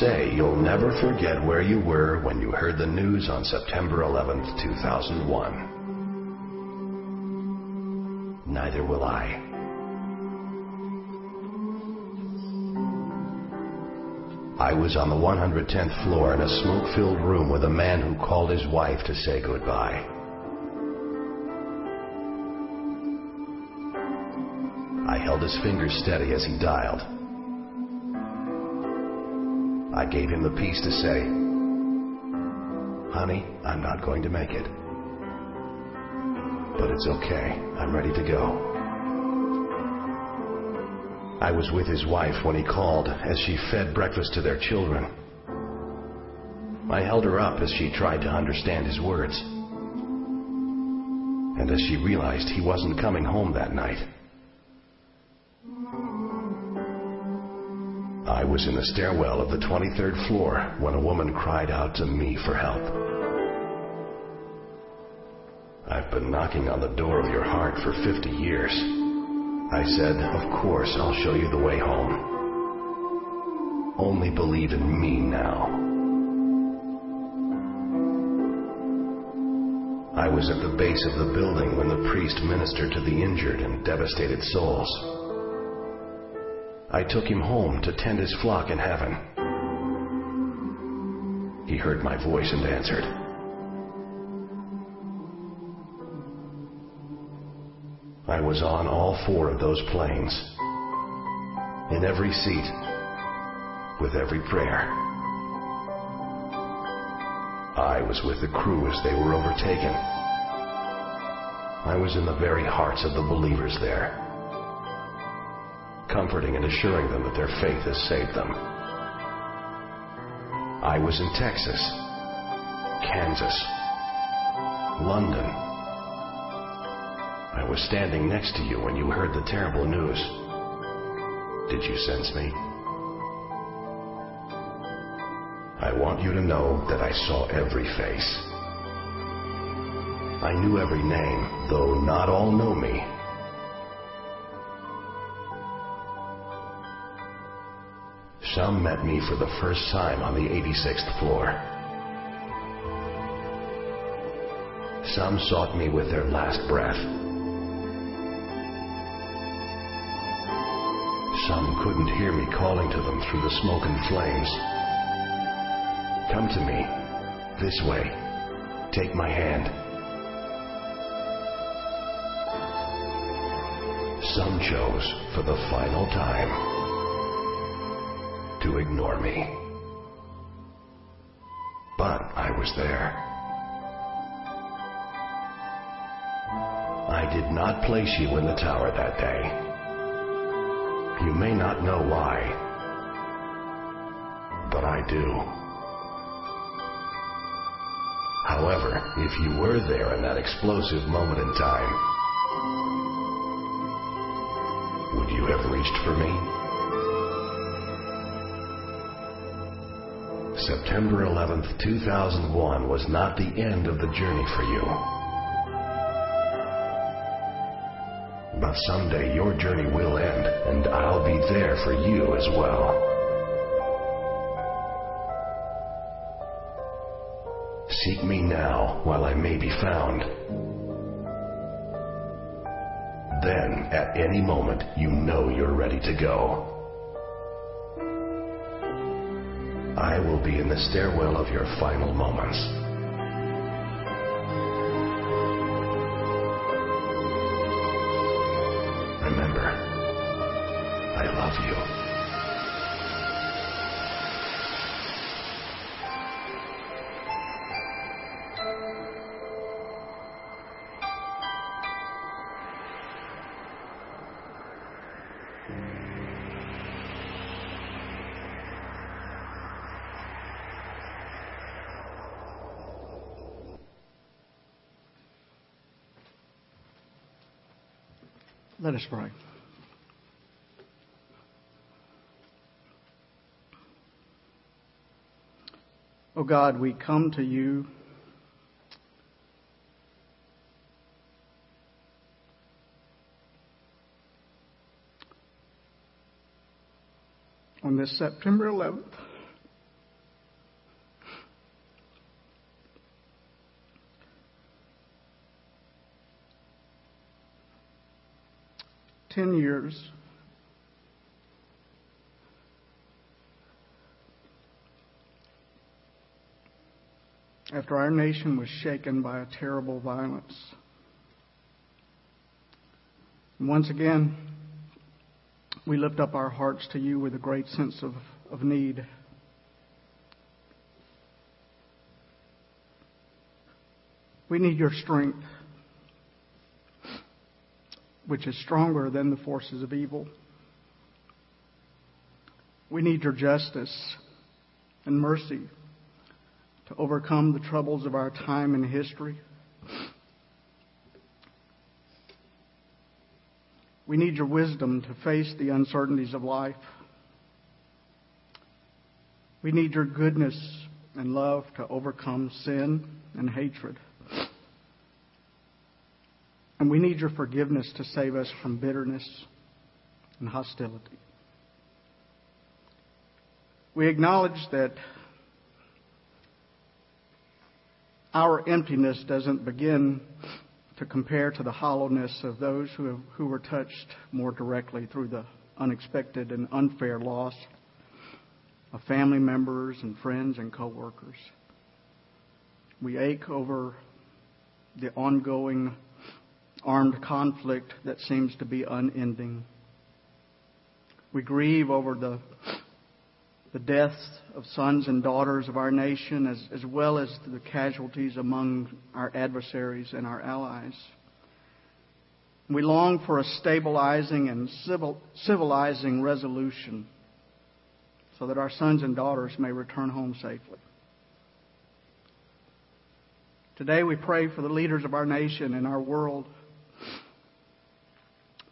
Say you'll never forget where you were when you heard the news on September 11th, 2001. Neither will I. I was on the 110th floor in a smoke filled room with a man who called his wife to say goodbye. I held his fingers steady as he dialed. I gave him the peace to say, Honey, I'm not going to make it. But it's okay. I'm ready to go. I was with his wife when he called as she fed breakfast to their children. I held her up as she tried to understand his words. And as she realized he wasn't coming home that night. In the stairwell of the 23rd floor when a woman cried out to me for help. I've been knocking on the door of your heart for 50 years. I said, Of course, I'll show you the way home. Only believe in me now. I was at the base of the building when the priest ministered to the injured and devastated souls. I took him home to tend his flock in heaven. He heard my voice and answered. I was on all four of those planes. In every seat. With every prayer. I was with the crew as they were overtaken. I was in the very hearts of the believers there, comforting and assuring them that their faith has saved them. I was in Texas, Kansas, London, I was standing next to you when you heard the terrible news. Did you sense me? I want you to know that I saw every face. I knew every name, though not all know me. Some met me for the first time on the 86th floor. Some sought me with their last breath. Some couldn't hear me calling to them through the smoke and flames. Come to me. This way. Take my hand. Some chose, for the final time, ignore me. But I was there. I did not place you in the tower that day. You may not know why, but I do. However, if you were there in that explosive moment in time, would you have reached for me? September 11th, 2001 was not the end of the journey for you. But someday your journey will end, and I'll be there for you as well. Seek me now while I may be found. Then, at any moment, you know you're ready to go. I will be in the stairwell of your final moments. Let us pray. Oh God, we come to you. On this September 11th, years, after our nation was shaken by a terrible violence. And once again, we lift up our hearts to you with a great sense of, of need. We need your strength, which is stronger than the forces of evil. We need your justice and mercy to overcome the troubles of our time and history. We need your wisdom to face the uncertainties of life. We need your goodness and love to overcome sin and hatred. And we need your forgiveness to save us from bitterness and hostility. We acknowledge that our emptiness doesn't begin to compare to the hollowness of those who, have, who were touched more directly through the unexpected and unfair loss of family members and friends and coworkers. We ache over the ongoing armed conflict that seems to be unending. We grieve over the the deaths of sons and daughters of our nation, as, as well as the casualties among our adversaries and our allies. We long for a stabilizing and civil, civilizing resolution so that our sons and daughters may return home safely. Today we pray for the leaders of our nation and our world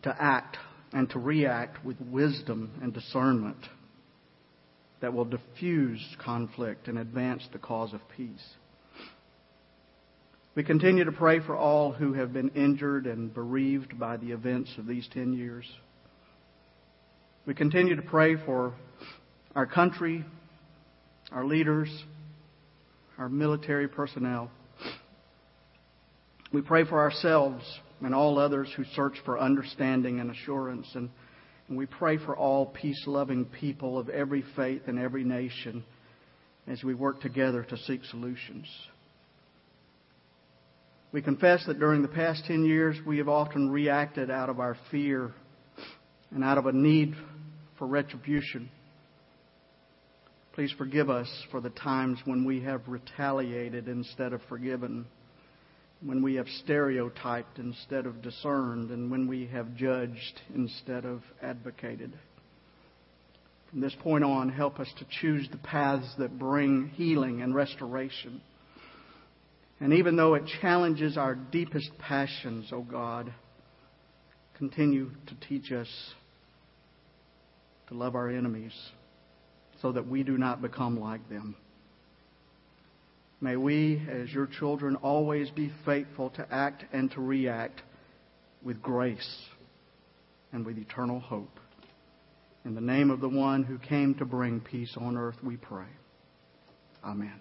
to act and to react with wisdom and discernment that will diffuse conflict and advance the cause of peace. We continue to pray for all who have been injured and bereaved by the events of these 10 years. We continue to pray for our country, our leaders, our military personnel. We pray for ourselves and all others who search for understanding and assurance and and we pray for all peace loving people of every faith and every nation as we work together to seek solutions. We confess that during the past 10 years we have often reacted out of our fear and out of a need for retribution. Please forgive us for the times when we have retaliated instead of forgiven when we have stereotyped instead of discerned, and when we have judged instead of advocated. From this point on, help us to choose the paths that bring healing and restoration. And even though it challenges our deepest passions, O oh God, continue to teach us to love our enemies so that we do not become like them. May we, as your children, always be faithful to act and to react with grace and with eternal hope. In the name of the one who came to bring peace on earth, we pray. Amen.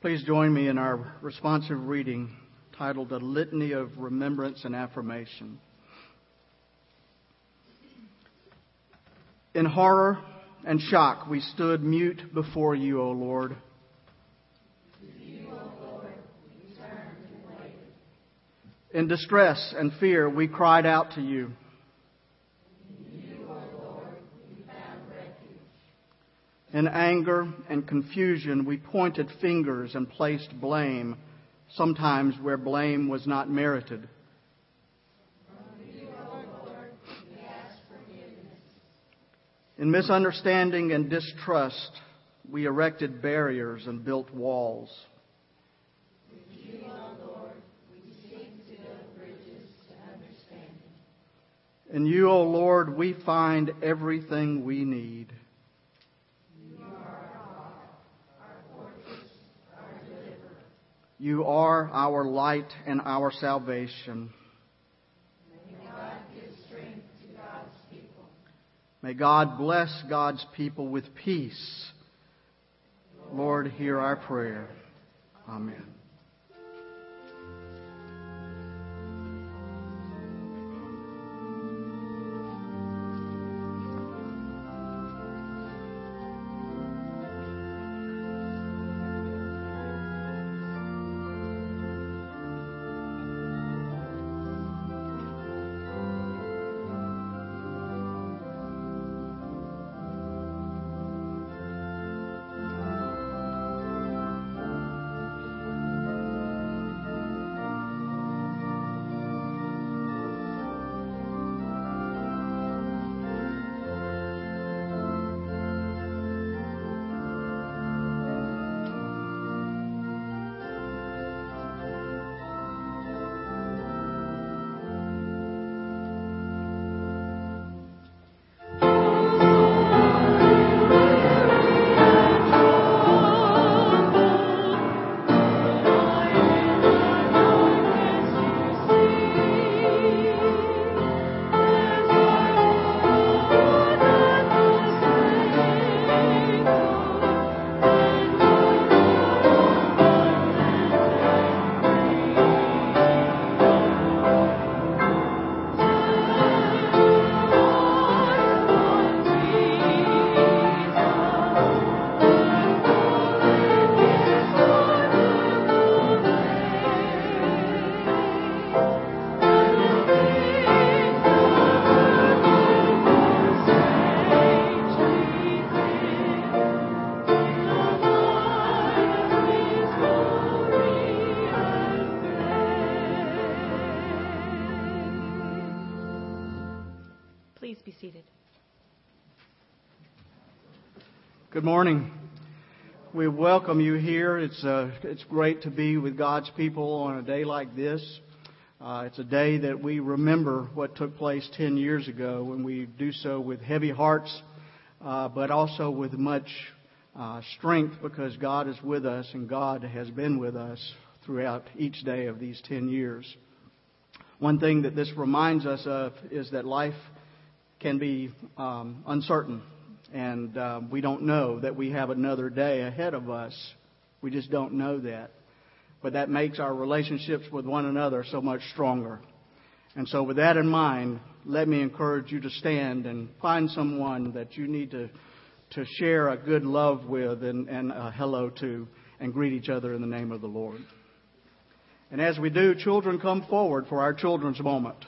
Please join me in our responsive reading titled A Litany of Remembrance and Affirmation. In horror and shock, we stood mute before you, O Lord. In distress and fear, we cried out to you. In anger and confusion, we pointed fingers and placed blame, sometimes where blame was not merited. In misunderstanding and distrust, we erected barriers and built walls. You, O Lord, we seek to build bridges to understand. In you, O Lord, we find everything we need. You are our light and our salvation. May God bless God's people with peace. Lord, hear our prayer. Amen. Good morning. We welcome you here. It's uh, it's great to be with God's people on a day like this. Uh, it's a day that we remember what took place ten years ago, and we do so with heavy hearts, uh, but also with much uh, strength because God is with us, and God has been with us throughout each day of these ten years. One thing that this reminds us of is that life can be um, uncertain and uh, we don't know that we have another day ahead of us. We just don't know that. But that makes our relationships with one another so much stronger. And so, with that in mind, let me encourage you to stand and find someone that you need to, to share a good love with and, and a hello to and greet each other in the name of the Lord. And as we do, children come forward for our children's moment.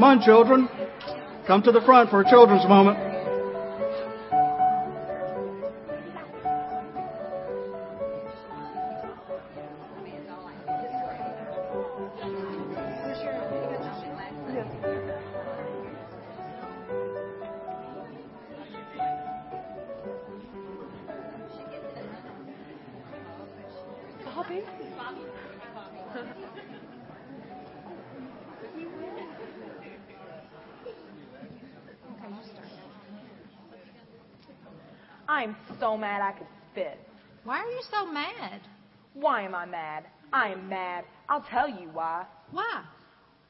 Come on, children. Come to the front for a children's moment. Am I mad? I am mad. I'll tell you why. Why?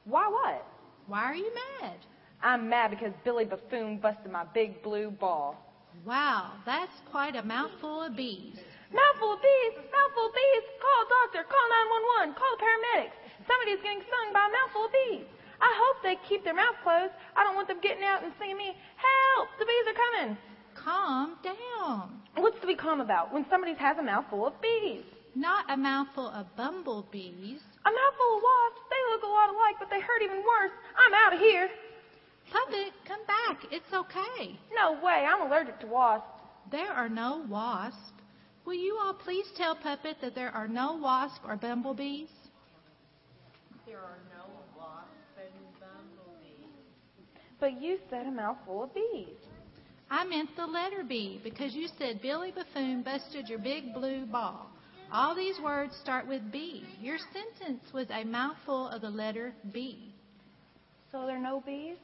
Why what? Why are you mad? I'm mad because Billy Buffoon busted my big blue ball. Wow, that's quite a mouthful of bees. Mouthful of bees! Mouthful of bees! Call a doctor! Call 911! Call the paramedics! Somebody's getting stung by a mouthful of bees! I hope they keep their mouth closed. I don't want them getting out and singing me, Help! The bees are coming! Calm down. What's to be calm about when somebody has a mouthful of bees? Not a mouthful of bumblebees. A mouthful of wasps. They look a lot alike, but they hurt even worse. I'm out of here. Puppet, come back. It's okay. No way. I'm allergic to wasps. There are no wasps. Will you all please tell Puppet that there are no wasps or bumblebees? There are no wasps and bumblebees. But you said a mouthful of bees. I meant the letter B because you said Billy Buffoon busted your big blue ball. All these words start with B. Your sentence was a mouthful of the letter B. So there are no bees?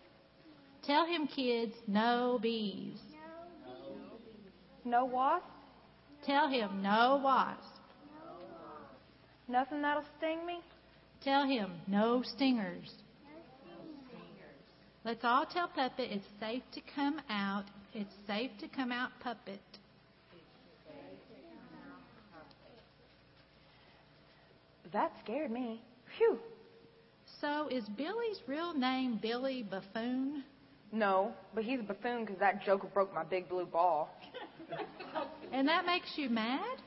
Tell him, kids, no bees. No wasps? Tell him, no wasps. Nothing that'll sting me? Tell him, no stingers. Let's all tell Puppet it's safe to come out. It's safe to come out, Puppet. That scared me. Phew. So, is Billy's real name Billy Buffoon? No, but he's a buffoon because that joker broke my big blue ball. And that makes you mad?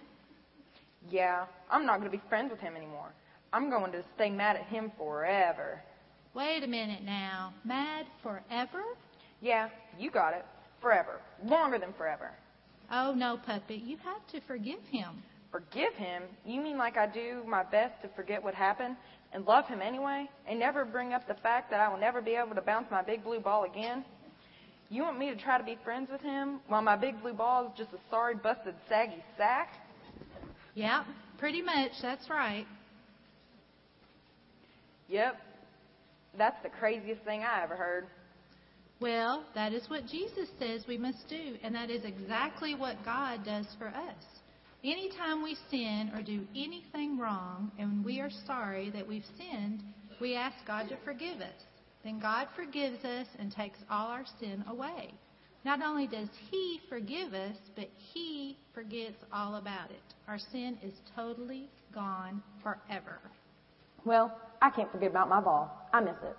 Yeah, I'm not going to be friends with him anymore. I'm going to stay mad at him forever. Wait a minute now. Mad forever? Yeah, you got it. Forever. Longer than forever. Oh, no, Puppet. You have to forgive him. Forgive him? You mean like I do my best to forget what happened and love him anyway and never bring up the fact that I will never be able to bounce my big blue ball again? You want me to try to be friends with him while my big blue ball is just a sorry, busted, saggy sack? Yep, pretty much. That's right. Yep. That's the craziest thing I ever heard. Well, that is what Jesus says we must do, and that is exactly what God does for us. Anytime we sin or do anything wrong and we are sorry that we've sinned, we ask God to forgive us. Then God forgives us and takes all our sin away. Not only does He forgive us, but He forgets all about it. Our sin is totally gone forever. Well, I can't forget about my ball. I miss it.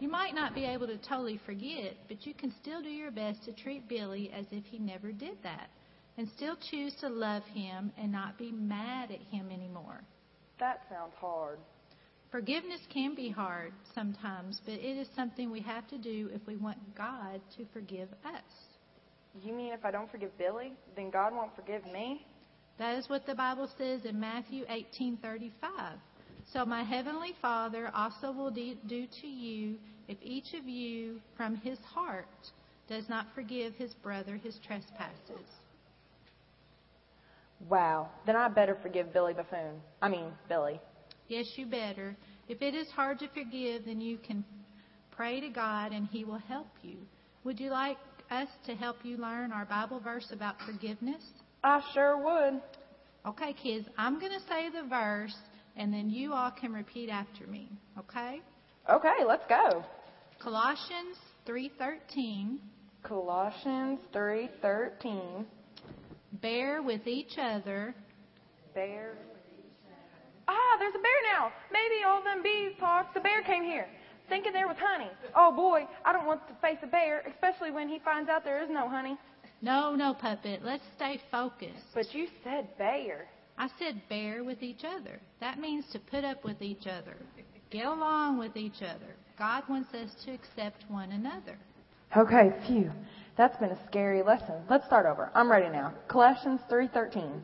You might not be able to totally forget, but you can still do your best to treat Billy as if he never did that and still choose to love him and not be mad at him anymore. That sounds hard. Forgiveness can be hard sometimes, but it is something we have to do if we want God to forgive us. You mean if I don't forgive Billy, then God won't forgive me? That is what the Bible says in Matthew 18:35. So my heavenly Father also will do to you if each of you from his heart does not forgive his brother his trespasses. Wow. Then I better forgive Billy Buffoon. I mean, Billy. Yes, you better. If it is hard to forgive, then you can pray to God and He will help you. Would you like us to help you learn our Bible verse about forgiveness? I sure would. Okay, kids, I'm going to say the verse and then you all can repeat after me, okay? Okay, let's go. Colossians 3:13 Colossians 3:13 Bear with each other. Bear. Ah, there's a bear now. Maybe all them bees talked. The bear came here, thinking there was honey. Oh boy, I don't want to face a bear, especially when he finds out there is no honey. No, no, puppet. Let's stay focused. But you said bear. I said bear with each other. That means to put up with each other. Get along with each other. God wants us to accept one another. Okay, phew. That's been a scary lesson. Let's start over. I'm ready now. Colossians 3:13.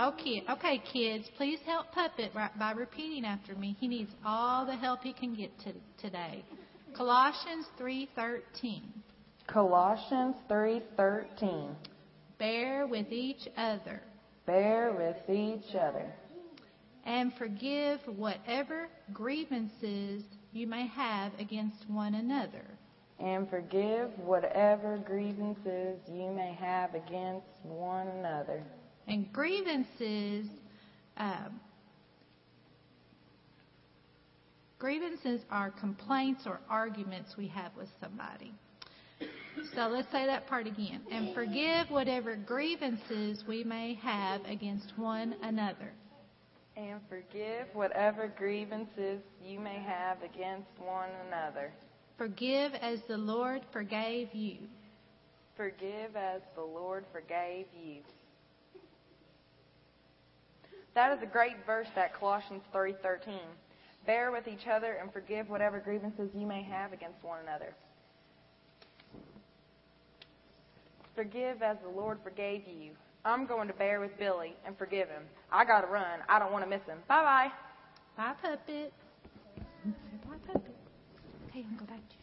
Okay, okay, kids, please help Puppet by repeating after me. He needs all the help he can get to, today. Colossians 3:13. Colossians 3:13. Bear with each other Bear with each other and forgive whatever grievances you may have against one another. And forgive whatever grievances you may have against one another. And grievances, um, grievances are complaints or arguments we have with somebody. So let's say that part again. And forgive whatever grievances we may have against one another. And forgive whatever grievances you may have against one another. Forgive as the Lord forgave you. Forgive as the Lord forgave you. That is a great verse, that Colossians 3:13. Bear with each other and forgive whatever grievances you may have against one another. Forgive as the Lord forgave you. I'm going to bear with Billy and forgive him. I got to run. I don't want to miss him. Bye bye. Bye, puppet. Bye, puppet. Okay, I'm going to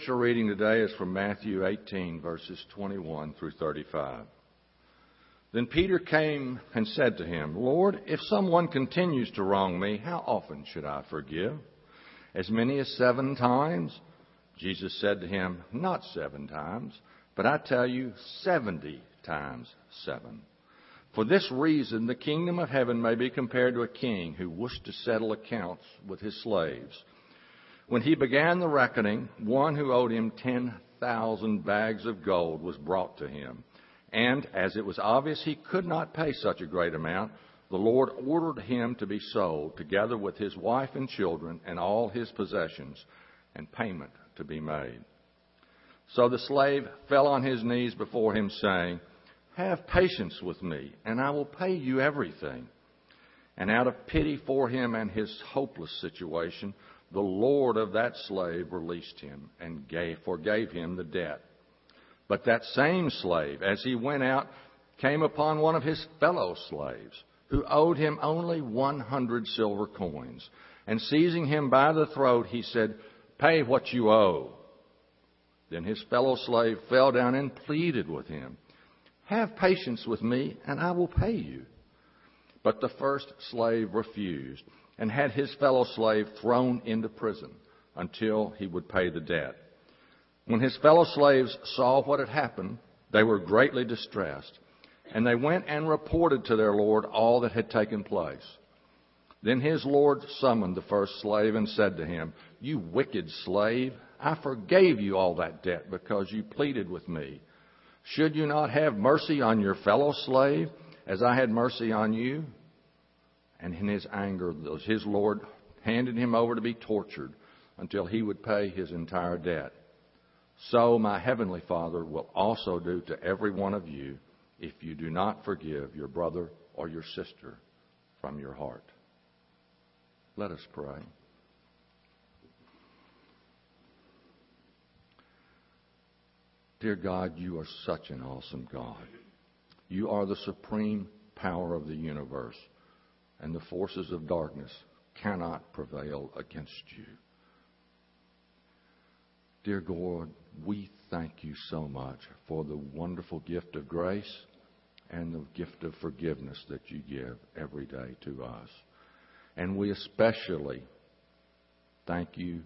scripture reading today is from Matthew 18, verses 21 through 35. Then Peter came and said to him, Lord, if someone continues to wrong me, how often should I forgive? As many as seven times? Jesus said to him, Not seven times, but I tell you, seventy times seven. For this reason, the kingdom of heaven may be compared to a king who wished to settle accounts with his slaves. When he began the reckoning, one who owed him 10,000 bags of gold was brought to him. And as it was obvious he could not pay such a great amount, the Lord ordered him to be sold, together with his wife and children and all his possessions, and payment to be made. So the slave fell on his knees before him, saying, Have patience with me, and I will pay you everything. And out of pity for him and his hopeless situation, the Lord of that slave released him and gave, forgave him the debt. But that same slave, as he went out, came upon one of his fellow slaves who owed him only 100 silver coins. And seizing him by the throat, he said, Pay what you owe. Then his fellow slave fell down and pleaded with him, Have patience with me, and I will pay you. But the first slave refused and had his fellow slave thrown into prison until he would pay the debt. When his fellow slaves saw what had happened, they were greatly distressed, and they went and reported to their Lord all that had taken place. Then his Lord summoned the first slave and said to him, You wicked slave, I forgave you all that debt because you pleaded with me. Should you not have mercy on your fellow slave as I had mercy on you? And in his anger, his Lord handed him over to be tortured until he would pay his entire debt. So my heavenly Father will also do to every one of you if you do not forgive your brother or your sister from your heart. Let us pray. Dear God, you are such an awesome God. You are the supreme power of the universe, and the forces of darkness cannot prevail against you. Dear God, we thank you so much for the wonderful gift of grace and the gift of forgiveness that you give every day to us. And we especially thank you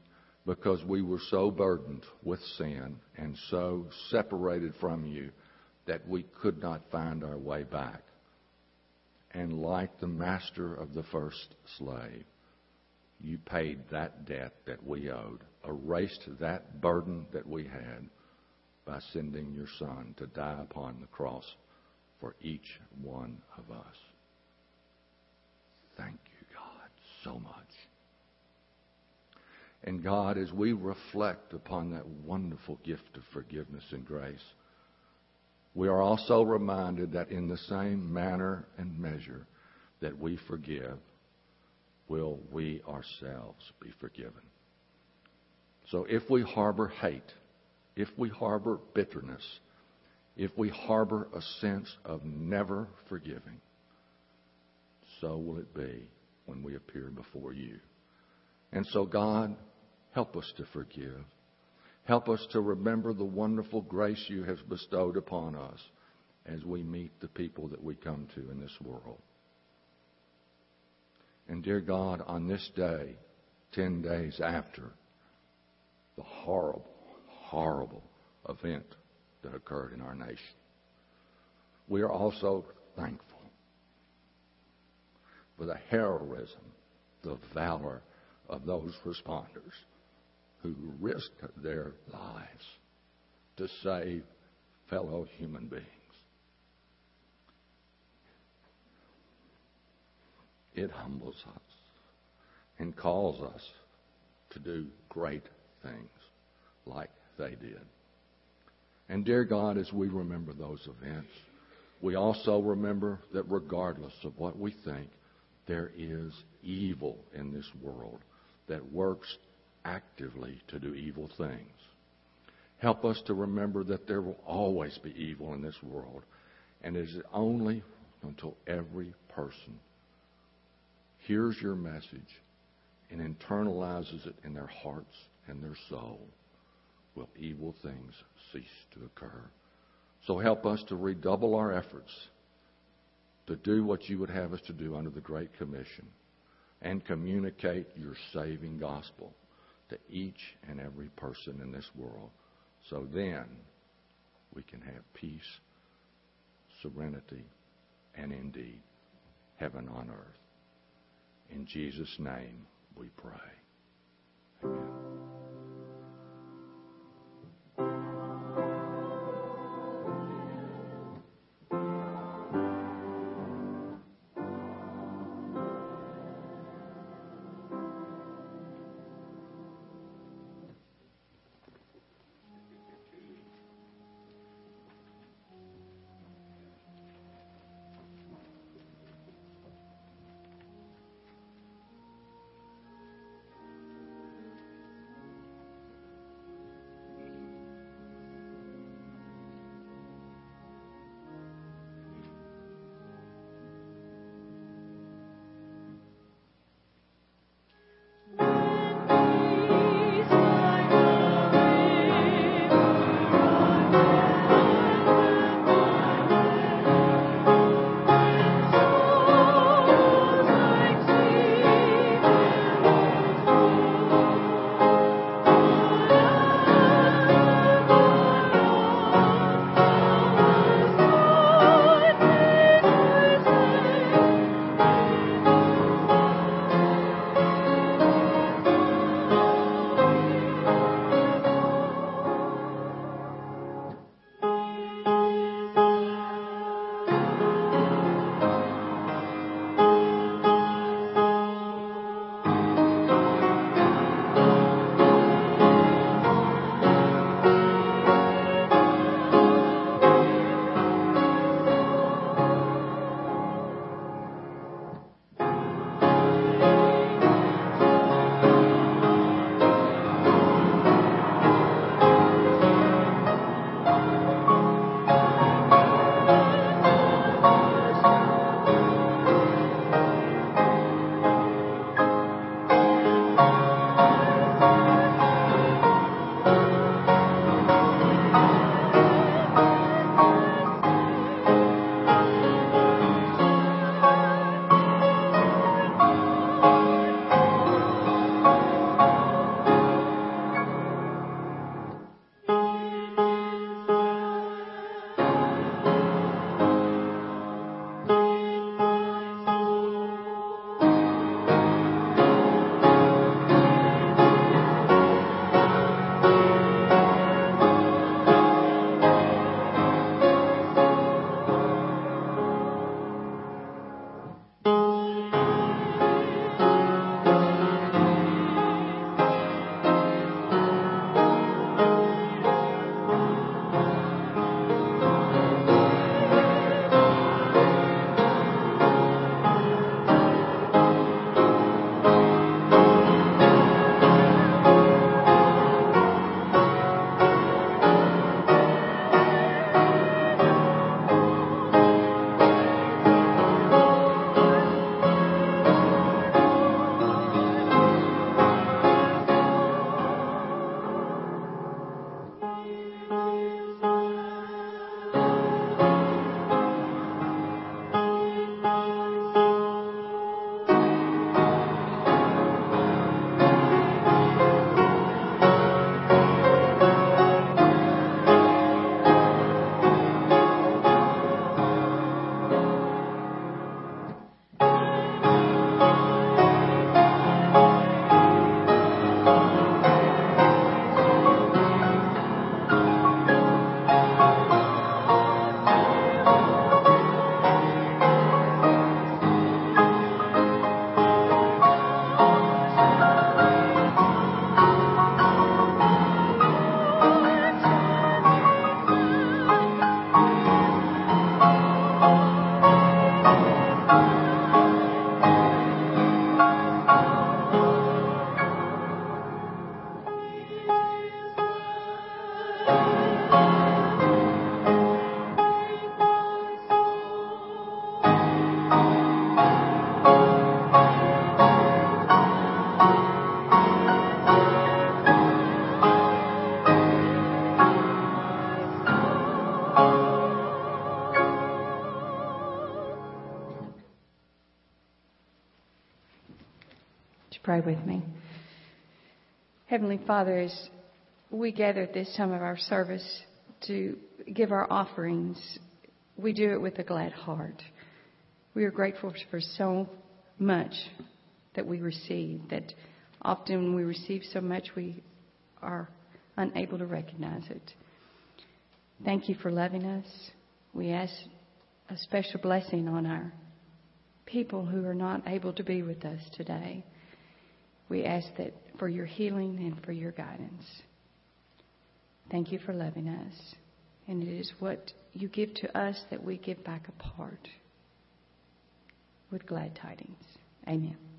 because we were so burdened with sin and so separated from you that we could not find our way back. And like the master of the first slave, you paid that debt that we owed, erased that burden that we had by sending your Son to die upon the cross for each one of us. Thank you, God, so much. And God, as we reflect upon that wonderful gift of forgiveness and grace, we are also reminded that in the same manner and measure that we forgive, will we ourselves be forgiven. So if we harbor hate, if we harbor bitterness, if we harbor a sense of never forgiving, so will it be when we appear before you. And so, God, help us to forgive. Help us to remember the wonderful grace you have bestowed upon us as we meet the people that we come to in this world. And dear God, on this day, 10 days after the horrible, horrible event that occurred in our nation, we are also thankful for the heroism, the valor of those responders who risked their lives to save fellow human beings. It humbles us and calls us to do great things like they did. And dear God, as we remember those events, we also remember that regardless of what we think, there is evil in this world that works actively to do evil things. Help us to remember that there will always be evil in this world, and it is only until every person hears your message and internalizes it in their hearts and their soul will evil things cease to occur. So help us to redouble our efforts to do what you would have us to do under the Great Commission and communicate your saving gospel to each and every person in this world. So then we can have peace, serenity, and indeed heaven on earth. In Jesus' name we pray. Heavenly Father, as we gather at this time of our service to give our offerings, we do it with a glad heart. We are grateful for so much that we receive, that often we receive so much, we are unable to recognize it. Thank you for loving us. We ask a special blessing on our people who are not able to be with us today. We ask that for your healing and for your guidance. Thank you for loving us. And it is what you give to us that we give back apart with glad tidings. Amen.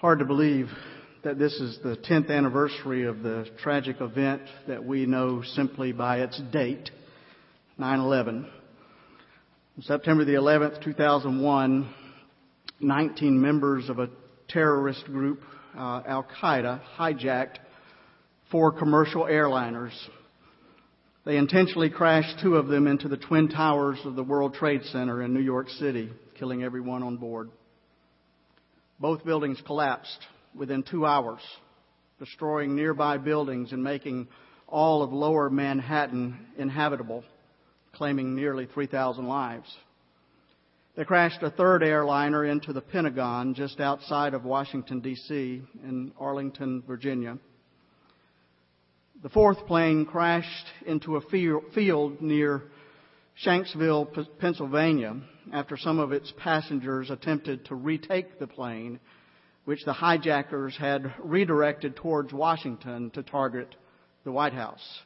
Hard to believe that this is the 10th anniversary of the tragic event that we know simply by its date, 9-11. On September the 11th, 2001, 19 members of a terrorist group, uh, Al Qaeda, hijacked four commercial airliners. They intentionally crashed two of them into the twin towers of the World Trade Center in New York City, killing everyone on board. Both buildings collapsed within two hours, destroying nearby buildings and making all of lower Manhattan inhabitable claiming nearly 3,000 lives. They crashed a third airliner into the Pentagon just outside of Washington, D.C., in Arlington, Virginia. The fourth plane crashed into a field near Shanksville, Pennsylvania, after some of its passengers attempted to retake the plane, which the hijackers had redirected towards Washington to target the White House.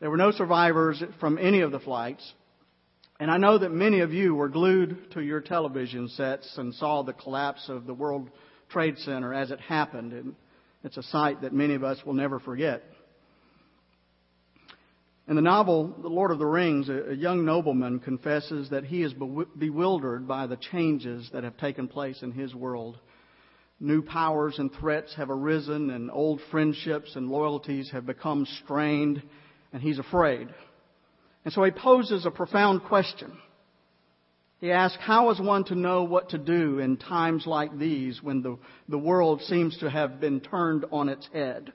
There were no survivors from any of the flights, and I know that many of you were glued to your television sets and saw the collapse of the World Trade Center as it happened. And it's a sight that many of us will never forget. In the novel The Lord of the Rings, a young nobleman confesses that he is bewildered by the changes that have taken place in his world. New powers and threats have arisen, and old friendships and loyalties have become strained, and he's afraid. And so he poses a profound question. He asks, How is one to know what to do in times like these when the, the world seems to have been turned on its head?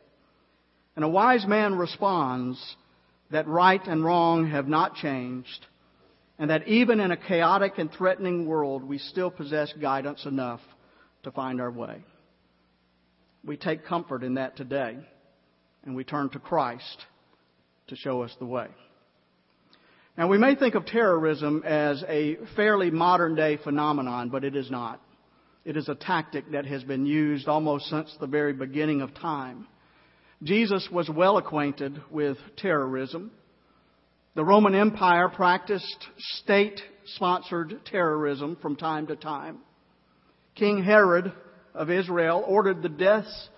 And a wise man responds that right and wrong have not changed, and that even in a chaotic and threatening world, we still possess guidance enough to find our way. We take comfort in that today, and we turn to Christ to show us the way. Now, we may think of terrorism as a fairly modern day phenomenon, but it is not. It is a tactic that has been used almost since the very beginning of time. Jesus was well acquainted with terrorism. The Roman Empire practiced state sponsored terrorism from time to time. King Herod of Israel ordered the deaths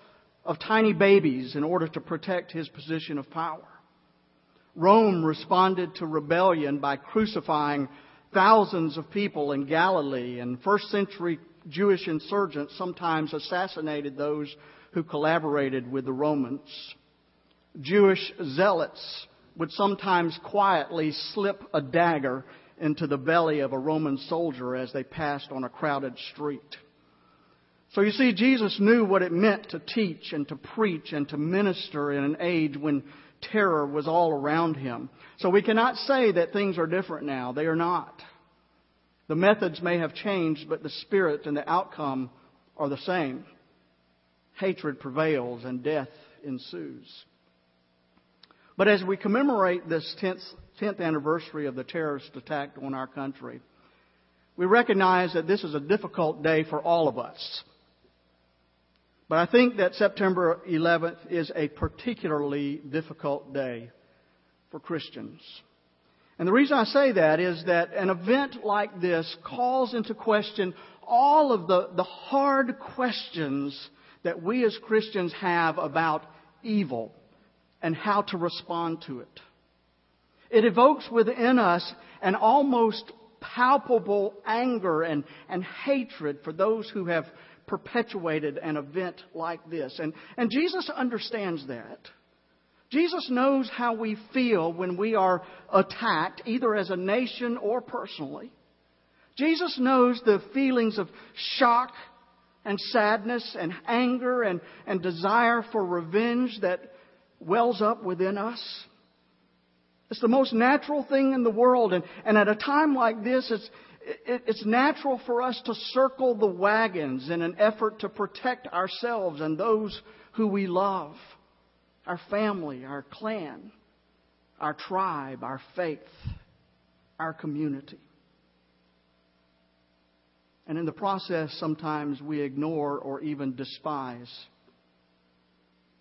of tiny babies in order to protect his position of power. Rome responded to rebellion by crucifying thousands of people in Galilee, and first century Jewish insurgents sometimes assassinated those who collaborated with the Romans. Jewish zealots would sometimes quietly slip a dagger into the belly of a Roman soldier as they passed on a crowded street. So you see, Jesus knew what it meant to teach and to preach and to minister in an age when terror was all around him. So we cannot say that things are different now. They are not. The methods may have changed, but the spirit and the outcome are the same. Hatred prevails and death ensues. But as we commemorate this 10th, 10th anniversary of the terrorist attack on our country, we recognize that this is a difficult day for all of us. But I think that September 11th is a particularly difficult day for Christians. And the reason I say that is that an event like this calls into question all of the, the hard questions that we as Christians have about evil and how to respond to it. It evokes within us an almost palpable anger and, and hatred for those who have perpetuated an event like this. And, and Jesus understands that. Jesus knows how we feel when we are attacked, either as a nation or personally. Jesus knows the feelings of shock and sadness and anger and, and desire for revenge that wells up within us. It's the most natural thing in the world. And, and at a time like this, it's, it's natural for us to circle the wagons in an effort to protect ourselves and those who we love our family, our clan, our tribe, our faith, our community. And in the process, sometimes we ignore or even despise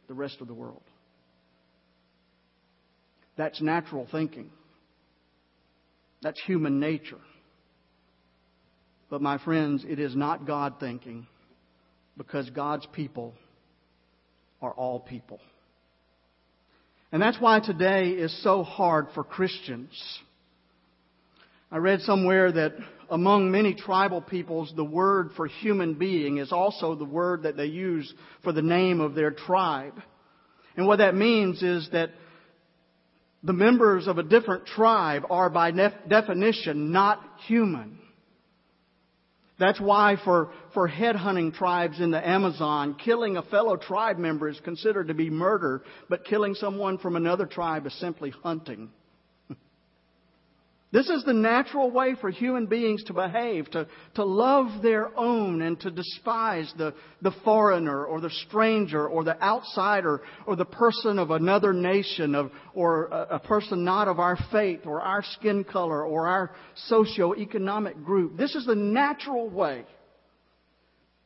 the rest of the world. That's natural thinking. That's human nature. But my friends, it is not God thinking because God's people are all people. And that's why today is so hard for Christians. I read somewhere that among many tribal peoples, the word for human being is also the word that they use for the name of their tribe. And what that means is that the members of a different tribe are by definition not human. That's why for, for headhunting tribes in the Amazon, killing a fellow tribe member is considered to be murder, but killing someone from another tribe is simply hunting. This is the natural way for human beings to behave, to, to love their own and to despise the, the foreigner or the stranger or the outsider or the person of another nation of, or a, a person not of our faith or our skin color or our socio-economic group. This is the natural way.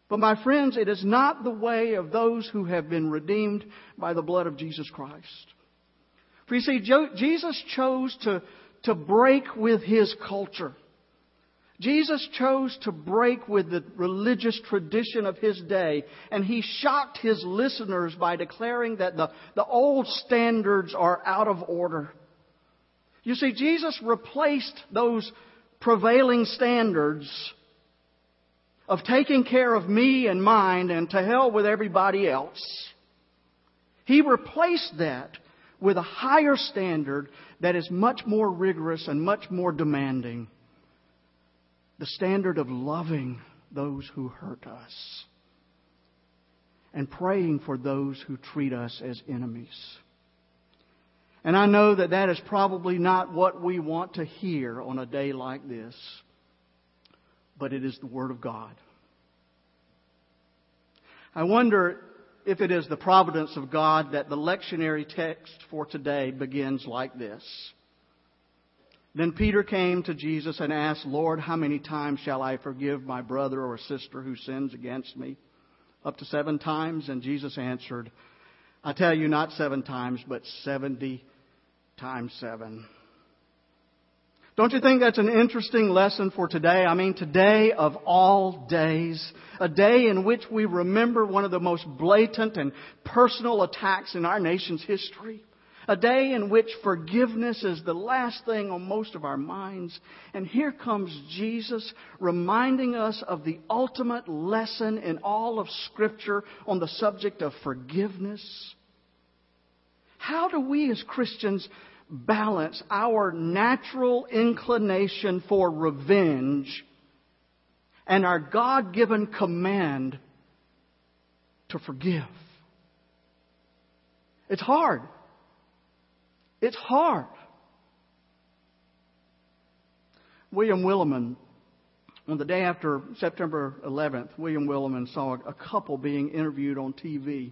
But my friends, it is not the way of those who have been redeemed by the blood of Jesus Christ. For you see, Jesus chose to to break with his culture. Jesus chose to break with the religious tradition of his day, and he shocked his listeners by declaring that the, the old standards are out of order. You see, Jesus replaced those prevailing standards of taking care of me and mine and to hell with everybody else. He replaced that with a higher standard that is much more rigorous and much more demanding the standard of loving those who hurt us and praying for those who treat us as enemies. And I know that that is probably not what we want to hear on a day like this, but it is the Word of God. I wonder if it is the providence of God that the lectionary text for today begins like this. Then Peter came to Jesus and asked, Lord, how many times shall I forgive my brother or sister who sins against me? Up to seven times? And Jesus answered, I tell you, not seven times, but seventy times seven. Don't you think that's an interesting lesson for today? I mean, today of all days, a day in which we remember one of the most blatant and personal attacks in our nation's history. A day in which forgiveness is the last thing on most of our minds. And here comes Jesus reminding us of the ultimate lesson in all of Scripture on the subject of forgiveness. How do we as Christians balance our natural inclination for revenge and our God given command to forgive. It's hard. It's hard. William Willimon, on the day after September 11th, William Willimon saw a couple being interviewed on TV.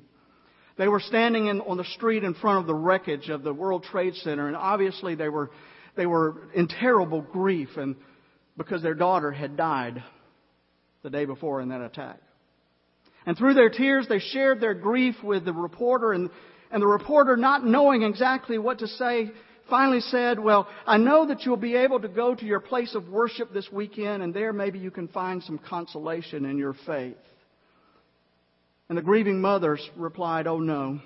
They were standing in, on the street in front of the wreckage of the World Trade Center, and obviously they were, they were in terrible grief and because their daughter had died the day before in that attack. And through their tears, they shared their grief with the reporter, and, and the reporter, not knowing exactly what to say, finally said, Well, I know that you'll be able to go to your place of worship this weekend, and there maybe you can find some consolation in your faith. And the grieving mothers replied, Oh no,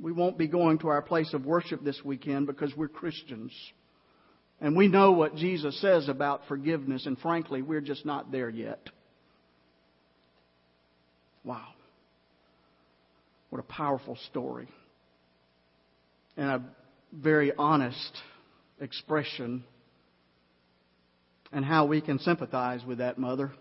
we won't be going to our place of worship this weekend because we're Christians. And we know what Jesus says about forgiveness, and frankly, we're just not there yet. Wow. What a powerful story. And a very honest expression, and how we can sympathize with that mother.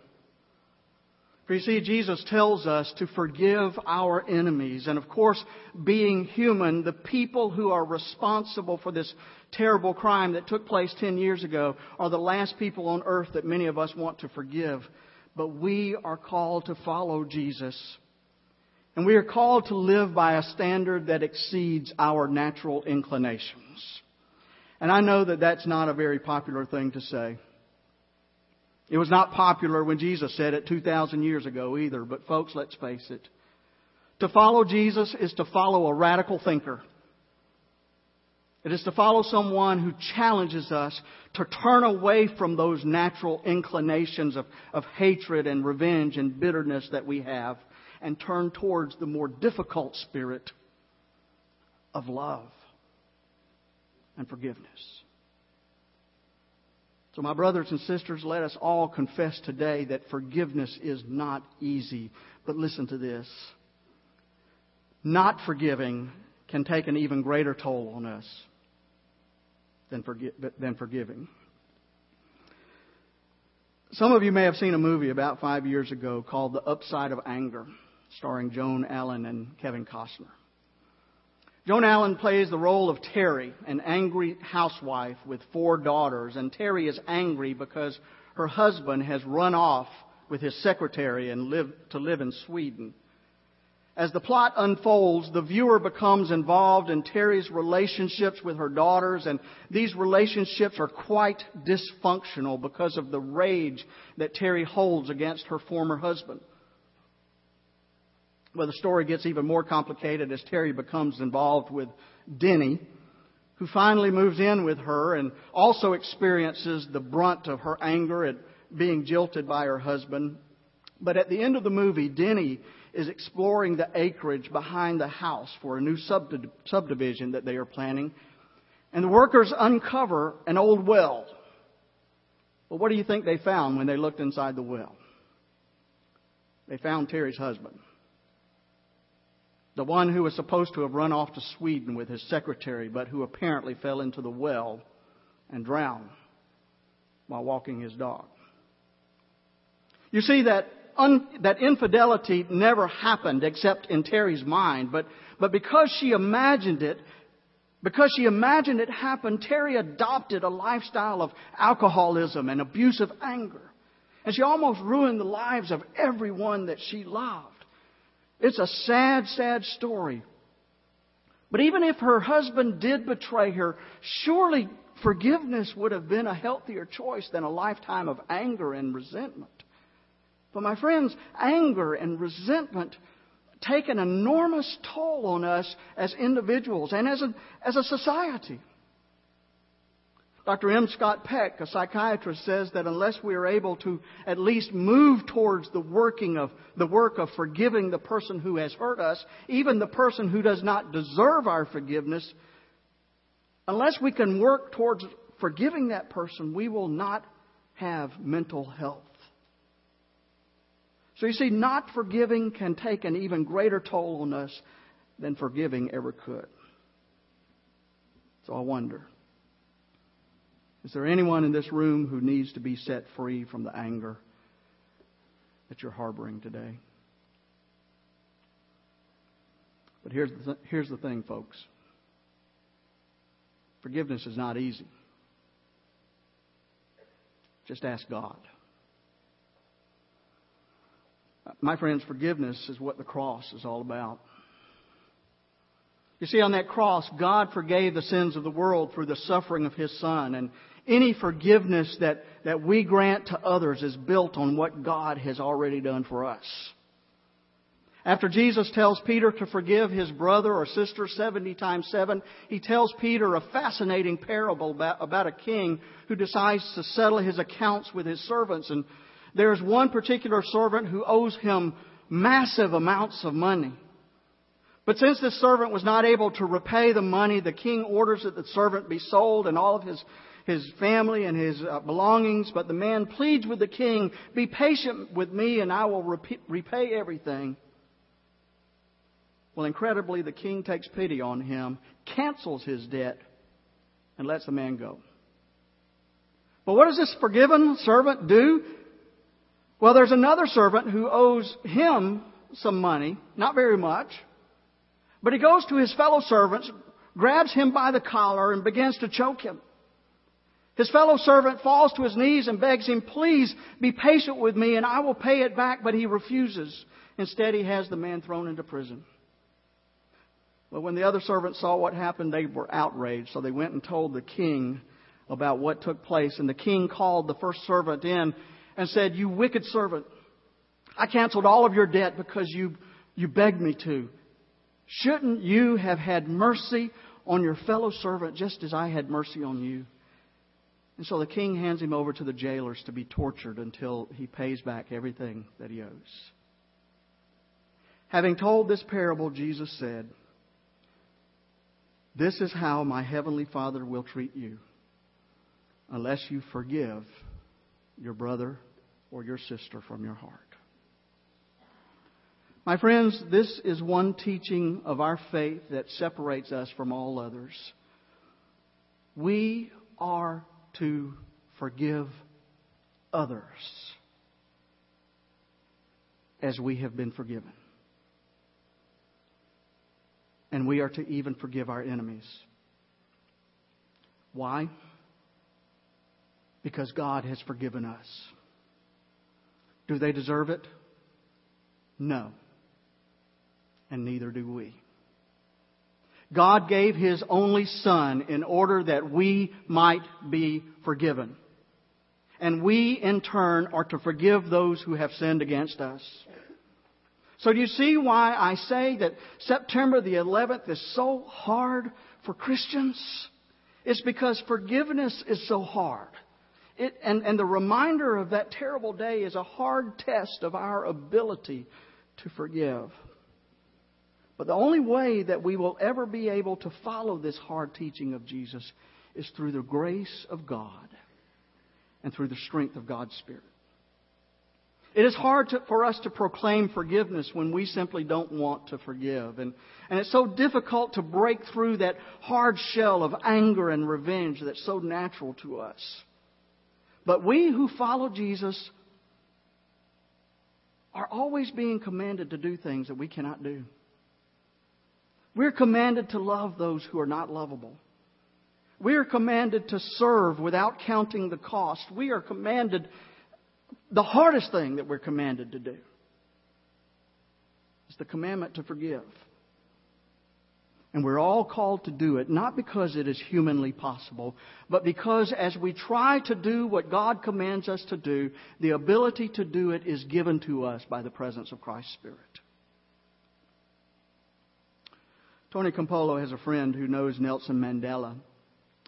For you see, Jesus tells us to forgive our enemies. And of course, being human, the people who are responsible for this terrible crime that took place 10 years ago are the last people on earth that many of us want to forgive. But we are called to follow Jesus. And we are called to live by a standard that exceeds our natural inclinations. And I know that that's not a very popular thing to say. It was not popular when Jesus said it 2,000 years ago either, but folks, let's face it. To follow Jesus is to follow a radical thinker. It is to follow someone who challenges us to turn away from those natural inclinations of, of hatred and revenge and bitterness that we have and turn towards the more difficult spirit of love and forgiveness. So, my brothers and sisters, let us all confess today that forgiveness is not easy. But listen to this not forgiving can take an even greater toll on us than, forgi- than forgiving. Some of you may have seen a movie about five years ago called The Upside of Anger, starring Joan Allen and Kevin Costner. Joan Allen plays the role of Terry, an angry housewife with four daughters, and Terry is angry because her husband has run off with his secretary and live, to live in Sweden. As the plot unfolds, the viewer becomes involved in Terry's relationships with her daughters, and these relationships are quite dysfunctional because of the rage that Terry holds against her former husband. Well, the story gets even more complicated as Terry becomes involved with Denny, who finally moves in with her and also experiences the brunt of her anger at being jilted by her husband. But at the end of the movie, Denny is exploring the acreage behind the house for a new subdivision that they are planning. And the workers uncover an old well. Well, what do you think they found when they looked inside the well? They found Terry's husband. The one who was supposed to have run off to Sweden with his secretary, but who apparently fell into the well and drowned while walking his dog. You see that un, that infidelity never happened except in Terry's mind, but, but because she imagined it, because she imagined it happened, Terry adopted a lifestyle of alcoholism and abusive anger. And she almost ruined the lives of everyone that she loved. It's a sad, sad story. But even if her husband did betray her, surely forgiveness would have been a healthier choice than a lifetime of anger and resentment. But my friends, anger and resentment take an enormous toll on us as individuals and as a, as a society. Dr. M. Scott Peck, a psychiatrist, says that unless we are able to at least move towards the working of the work of forgiving the person who has hurt us, even the person who does not deserve our forgiveness, unless we can work towards forgiving that person, we will not have mental health. So you see, not forgiving can take an even greater toll on us than forgiving ever could. So I wonder is there anyone in this room who needs to be set free from the anger that you're harboring today? But here's the, th- here's the thing, folks forgiveness is not easy. Just ask God. My friends, forgiveness is what the cross is all about. You see, on that cross, God forgave the sins of the world through the suffering of His Son. And any forgiveness that, that we grant to others is built on what God has already done for us. After Jesus tells Peter to forgive his brother or sister 70 times 7, he tells Peter a fascinating parable about, about a king who decides to settle his accounts with his servants. And there's one particular servant who owes him massive amounts of money. But since this servant was not able to repay the money, the king orders that the servant be sold and all of his, his family and his uh, belongings. But the man pleads with the king, Be patient with me and I will repay everything. Well, incredibly, the king takes pity on him, cancels his debt, and lets the man go. But what does this forgiven servant do? Well, there's another servant who owes him some money, not very much, but he goes to his fellow servants, grabs him by the collar, and begins to choke him. His fellow servant falls to his knees and begs him, Please be patient with me and I will pay it back, but he refuses. Instead, he has the man thrown into prison. But when the other servants saw what happened, they were outraged, so they went and told the king about what took place. And the king called the first servant in and said, You wicked servant, I canceled all of your debt because you, you begged me to. Shouldn't you have had mercy on your fellow servant just as I had mercy on you? And so the king hands him over to the jailers to be tortured until he pays back everything that he owes. Having told this parable, Jesus said, This is how my heavenly Father will treat you unless you forgive your brother or your sister from your heart. My friends, this is one teaching of our faith that separates us from all others. We are to forgive others as we have been forgiven. And we are to even forgive our enemies. Why? Because God has forgiven us. Do they deserve it? No. And neither do we. God gave His only Son in order that we might be forgiven. And we, in turn, are to forgive those who have sinned against us. So do you see why I say that September the 11th is so hard for Christians? It's because forgiveness is so hard. It, and, and the reminder of that terrible day is a hard test of our ability to forgive. But the only way that we will ever be able to follow this hard teaching of Jesus is through the grace of God and through the strength of God's Spirit. It is hard to, for us to proclaim forgiveness when we simply don't want to forgive. And, and it's so difficult to break through that hard shell of anger and revenge that's so natural to us. But we who follow Jesus are always being commanded to do things that we cannot do. We're commanded to love those who are not lovable. We are commanded to serve without counting the cost. We are commanded, the hardest thing that we're commanded to do is the commandment to forgive. And we're all called to do it, not because it is humanly possible, but because as we try to do what God commands us to do, the ability to do it is given to us by the presence of Christ's Spirit. Tony Campolo has a friend who knows Nelson Mandela.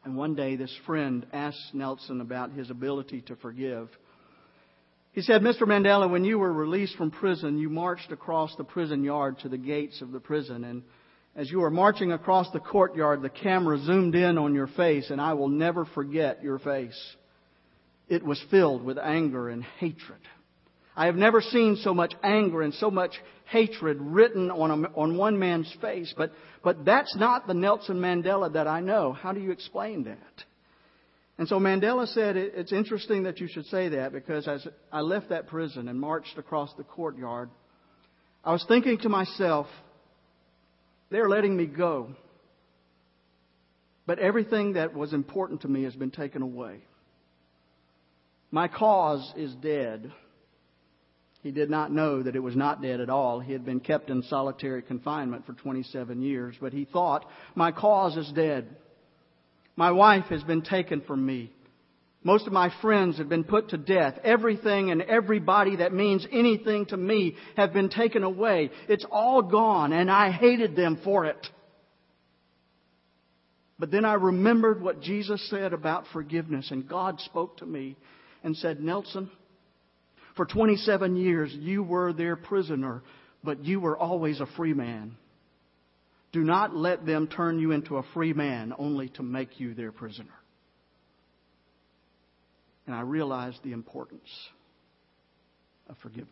And one day this friend asked Nelson about his ability to forgive. He said, Mr. Mandela, when you were released from prison, you marched across the prison yard to the gates of the prison. And as you were marching across the courtyard, the camera zoomed in on your face, and I will never forget your face. It was filled with anger and hatred. I have never seen so much anger and so much hatred written on, a, on one man's face, but, but that's not the Nelson Mandela that I know. How do you explain that? And so Mandela said, It's interesting that you should say that because as I left that prison and marched across the courtyard, I was thinking to myself, they're letting me go. But everything that was important to me has been taken away. My cause is dead. He did not know that it was not dead at all. He had been kept in solitary confinement for 27 years, but he thought, My cause is dead. My wife has been taken from me. Most of my friends have been put to death. Everything and everybody that means anything to me have been taken away. It's all gone, and I hated them for it. But then I remembered what Jesus said about forgiveness, and God spoke to me and said, Nelson, for 27 years, you were their prisoner, but you were always a free man. Do not let them turn you into a free man only to make you their prisoner. And I realized the importance of forgiveness.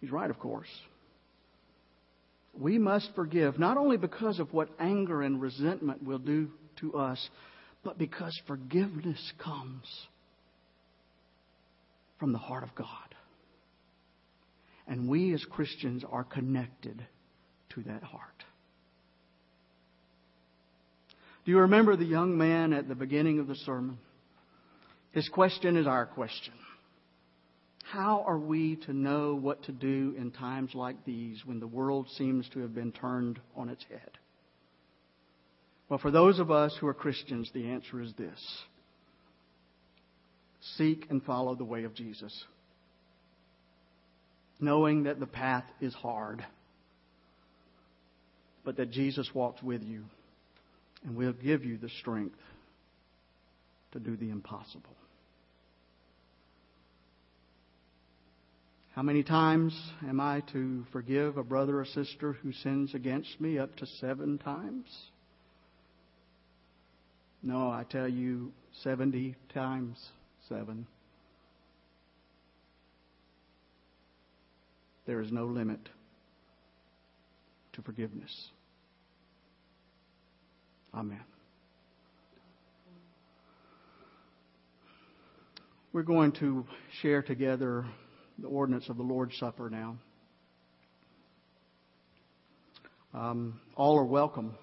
He's right, of course. We must forgive, not only because of what anger and resentment will do to us, but because forgiveness comes from the heart of God. And we as Christians are connected to that heart. Do you remember the young man at the beginning of the sermon? His question is our question. How are we to know what to do in times like these when the world seems to have been turned on its head? Well, for those of us who are Christians, the answer is this seek and follow the way of Jesus, knowing that the path is hard, but that Jesus walks with you and will give you the strength to do the impossible. How many times am I to forgive a brother or sister who sins against me? Up to seven times? No, I tell you, 70 times seven. There is no limit to forgiveness. Amen. We're going to share together the ordinance of the Lord's Supper now. Um, all are welcome.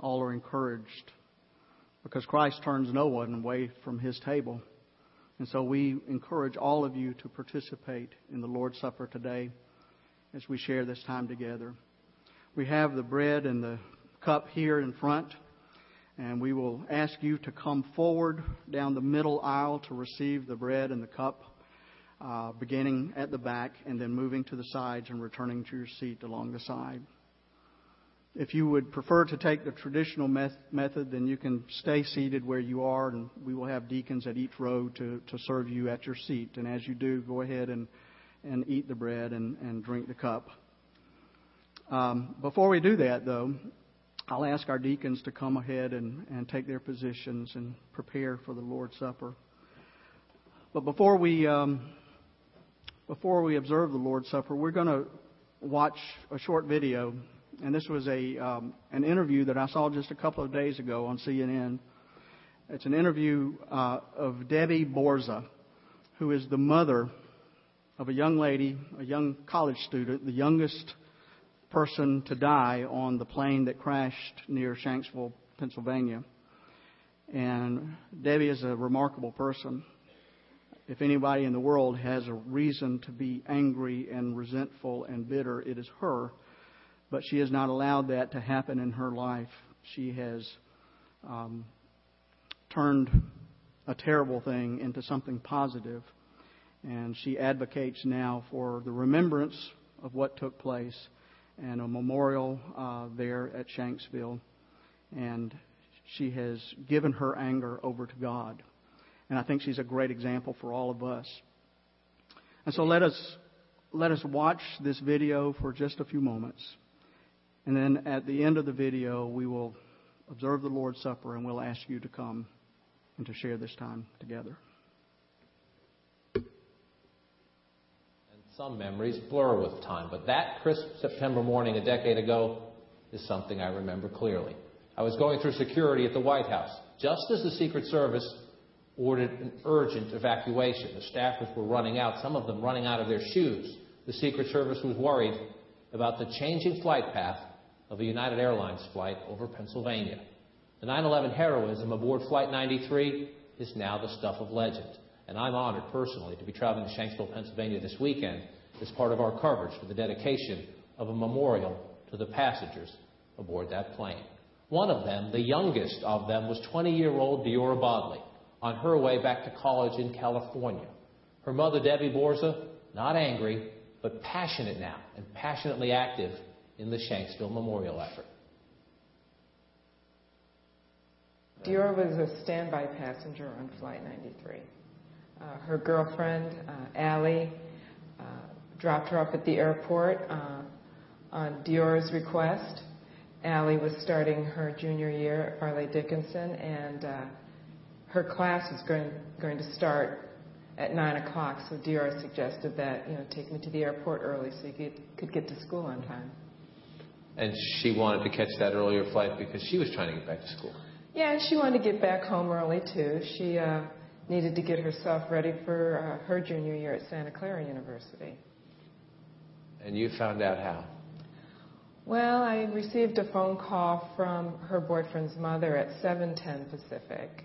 All are encouraged because Christ turns no one away from his table. And so we encourage all of you to participate in the Lord's Supper today as we share this time together. We have the bread and the cup here in front, and we will ask you to come forward down the middle aisle to receive the bread and the cup, uh, beginning at the back and then moving to the sides and returning to your seat along the side. If you would prefer to take the traditional method, then you can stay seated where you are, and we will have deacons at each row to, to serve you at your seat. And as you do, go ahead and, and eat the bread and, and drink the cup. Um, before we do that, though, I'll ask our deacons to come ahead and, and take their positions and prepare for the Lord's Supper. But before we um, before we observe the Lord's Supper, we're going to watch a short video and this was a um, an interview that I saw just a couple of days ago on CNN. It's an interview uh, of Debbie Borza, who is the mother of a young lady, a young college student, the youngest person to die on the plane that crashed near Shanksville, Pennsylvania. And Debbie is a remarkable person. If anybody in the world has a reason to be angry and resentful and bitter, it is her but she has not allowed that to happen in her life. She has um, turned a terrible thing into something positive, and she advocates now for the remembrance of what took place and a memorial uh, there at Shanksville. And she has given her anger over to God. And I think she's a great example for all of us. And so let us let us watch this video for just a few moments. And then at the end of the video, we will observe the Lord's Supper and we'll ask you to come and to share this time together. And some memories blur with time, but that crisp September morning a decade ago is something I remember clearly. I was going through security at the White House just as the Secret Service ordered an urgent evacuation. The staffers were running out, some of them running out of their shoes. The Secret Service was worried about the changing flight path of a United Airlines flight over Pennsylvania. The 9 11 heroism aboard Flight 93 is now the stuff of legend. And I'm honored personally to be traveling to Shanksville, Pennsylvania this weekend as part of our coverage for the dedication of a memorial to the passengers aboard that plane. One of them, the youngest of them, was 20 year old Deora Bodley on her way back to college in California. Her mother, Debbie Borza, not angry, but passionate now and passionately active in the Shanksville Memorial effort. Deora was a standby passenger on Flight 93. Uh, her girlfriend, uh, Allie, uh, dropped her off at the airport uh, on Deora's request. Allie was starting her junior year at Fairleigh Dickinson, and uh, her class was going, going to start at 9 o'clock, so Deora suggested that, you know, take me to the airport early so you could get to school on time. And she wanted to catch that earlier flight because she was trying to get back to school. Yeah, and she wanted to get back home early too. She uh, needed to get herself ready for uh, her junior year at Santa Clara University. And you found out how? Well, I received a phone call from her boyfriend's mother at 7:10 Pacific,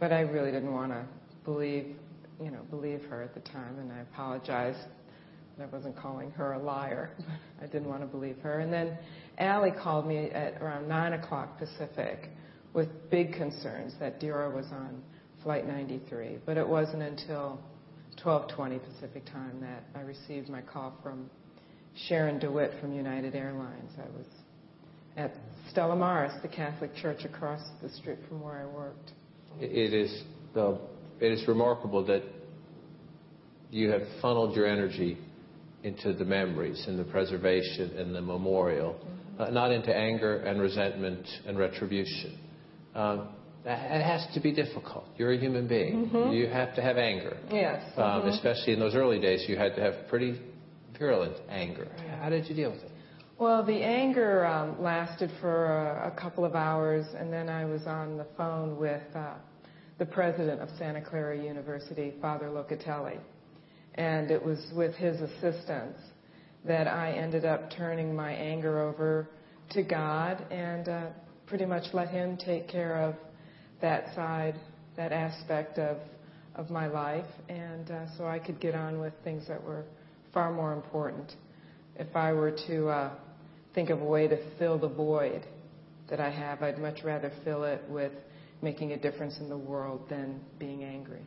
but I really didn't want to believe, you know, believe her at the time, and I apologized I wasn't calling her a liar. I didn't want to believe her. And then Allie called me at around 9 o'clock Pacific with big concerns that Deora was on Flight 93. But it wasn't until 12:20 Pacific time that I received my call from Sharon DeWitt from United Airlines. I was at Stella Maris, the Catholic church across the street from where I worked. It is the, it is remarkable that you have funneled your energy into the memories and the preservation and the memorial, uh, not into anger and resentment and retribution. Um, it has to be difficult. You're a human being. Mm-hmm. You have to have anger. Yes. Um, mm-hmm. Especially in those early days, you had to have pretty virulent anger. How did you deal with it? Well, the anger um, lasted for a, a, couple of hours, and then I was on the phone with uh, the president of Santa Clara University, Father Locatelli and it was with his assistance that I ended up turning my anger over to God and uh, pretty much let Him take care of that side, that aspect of of my life, and uh, so I could get on with things that were far more important. If I were to uh, think of a way to fill the void that I have, I'd much rather fill it with making a difference in the world than being angry.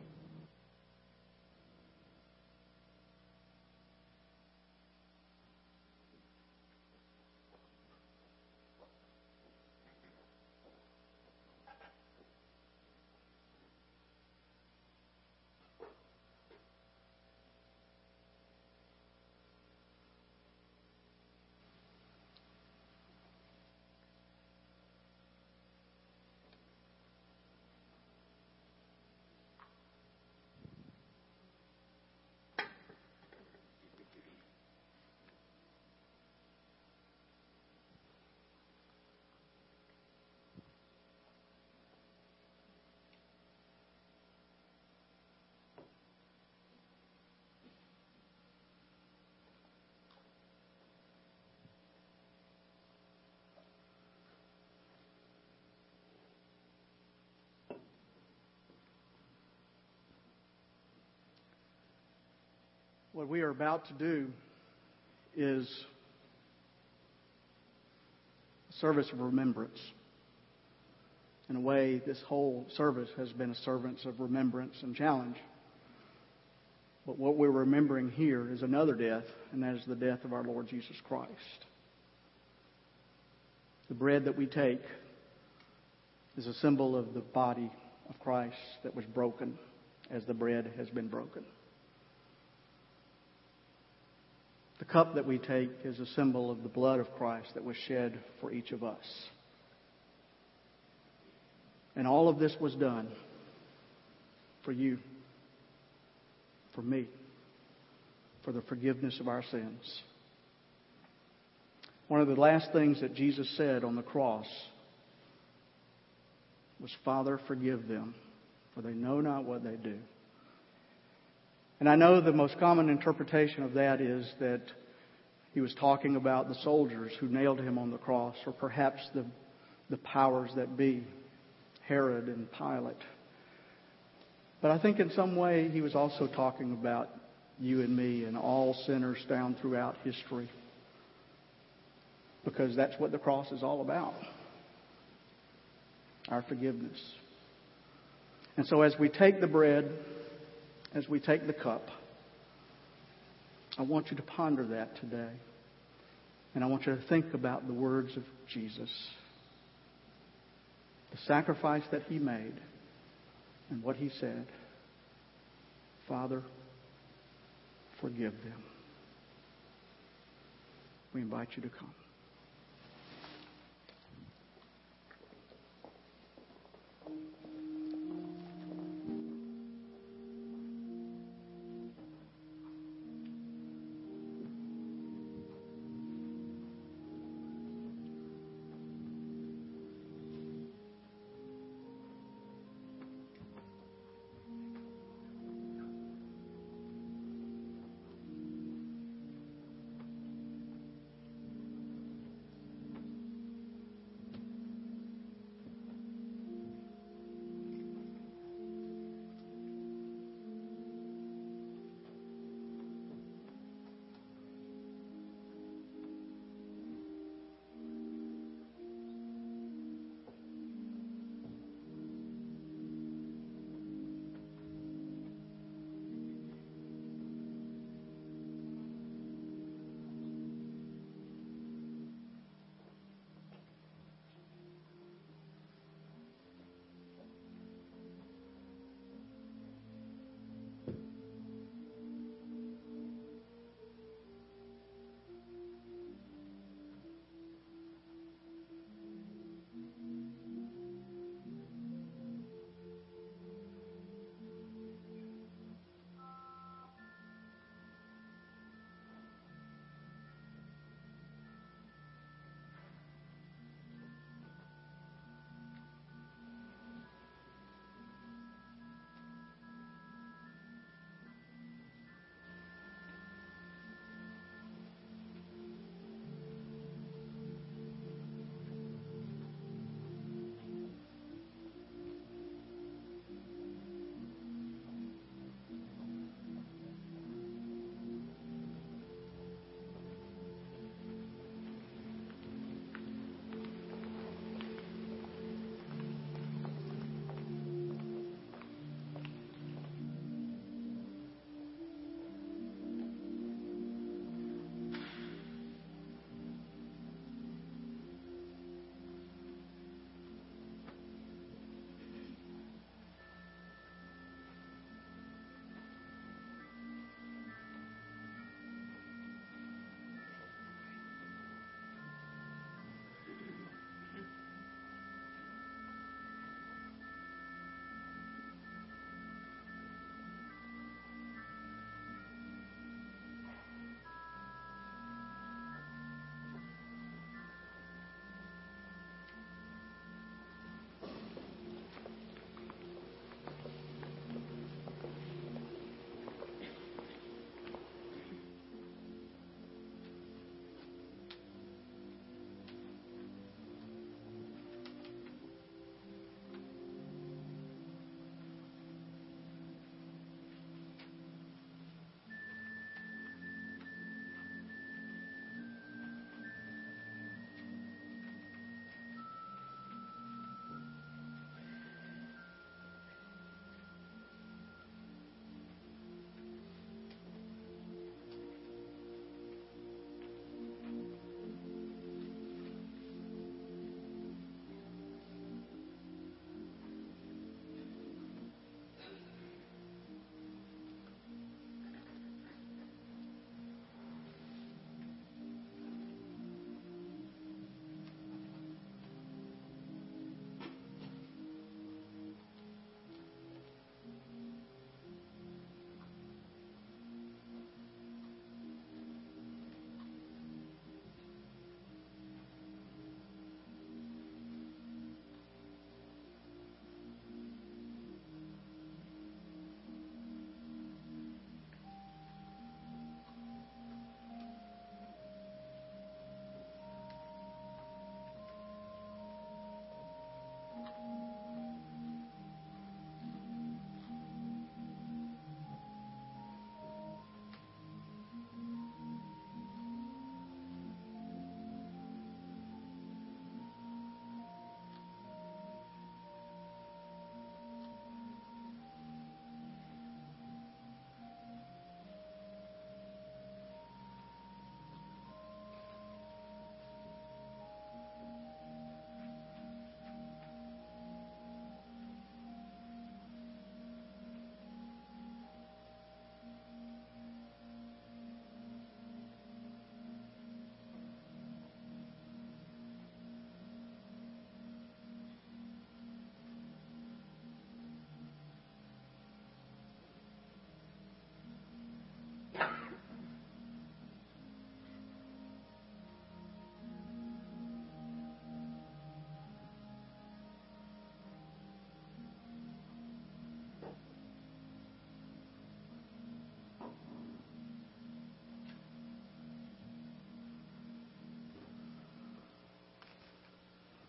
What we are about to do is a service of remembrance. In a way, this whole service has been a service of remembrance and challenge. But what we're remembering here is another death, and that is the death of our Lord Jesus Christ. The bread that we take is a symbol of the body of Christ that was broken as the bread has been broken. The cup that we take is a symbol of the blood of Christ that was shed for each of us. And all of this was done for you, for me, for the forgiveness of our sins. One of the last things that Jesus said on the cross was, Father, forgive them, for they know not what they do. And I know the most common interpretation of that is that he was talking about the soldiers who nailed him on the cross, or perhaps the, the powers that be, Herod and Pilate. But I think in some way he was also talking about you and me and all sinners down throughout history. Because that's what the cross is all about our forgiveness. And so as we take the bread, as we take the cup, I want you to ponder that today. And I want you to think about the words of Jesus, the sacrifice that he made, and what he said Father, forgive them. We invite you to come.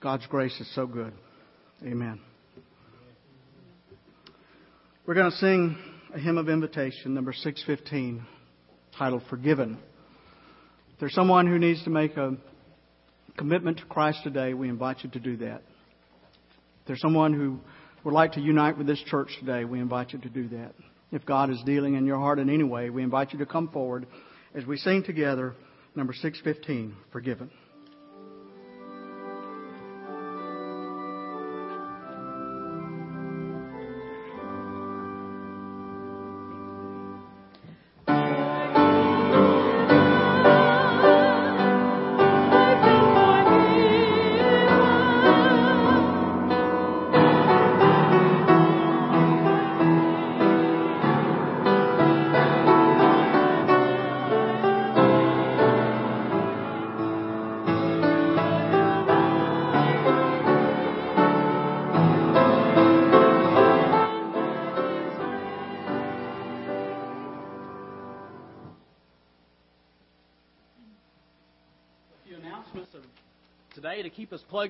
God's grace is so good. Amen. We're going to sing a hymn of invitation, number 615, titled Forgiven. If there's someone who needs to make a commitment to Christ today, we invite you to do that. If there's someone who would like to unite with this church today, we invite you to do that. If God is dealing in your heart in any way, we invite you to come forward as we sing together number 615, Forgiven.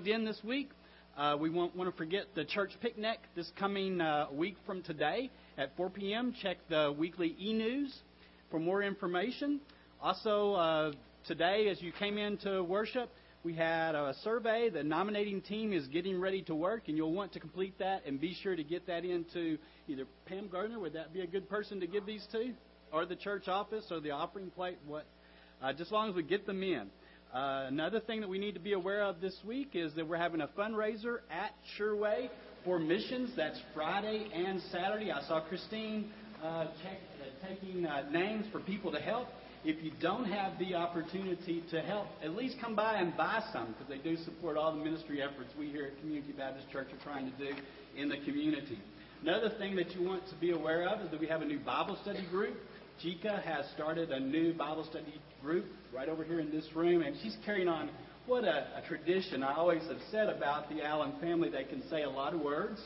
Keep us plugged in this week. Uh, we won't want to forget the church picnic this coming uh, week from today at 4 p.m. Check the weekly e news for more information. Also, uh, today, as you came into worship, we had a survey. The nominating team is getting ready to work, and you'll want to complete that and be sure to get that into either Pam Gardner. Would that be a good person to give these to, or the church office, or the offering plate? What? Uh, just as long as we get them in. Uh, another thing that we need to be aware of this week is that we're having a fundraiser at Sherway for missions. That's Friday and Saturday. I saw Christine uh, check, uh, taking uh, names for people to help. If you don't have the opportunity to help, at least come by and buy some because they do support all the ministry efforts we here at Community Baptist Church are trying to do in the community. Another thing that you want to be aware of is that we have a new Bible study group. Jika has started a new Bible study group right over here in this room, and she's carrying on what a, a tradition I always have said about the Allen family. They can say a lot of words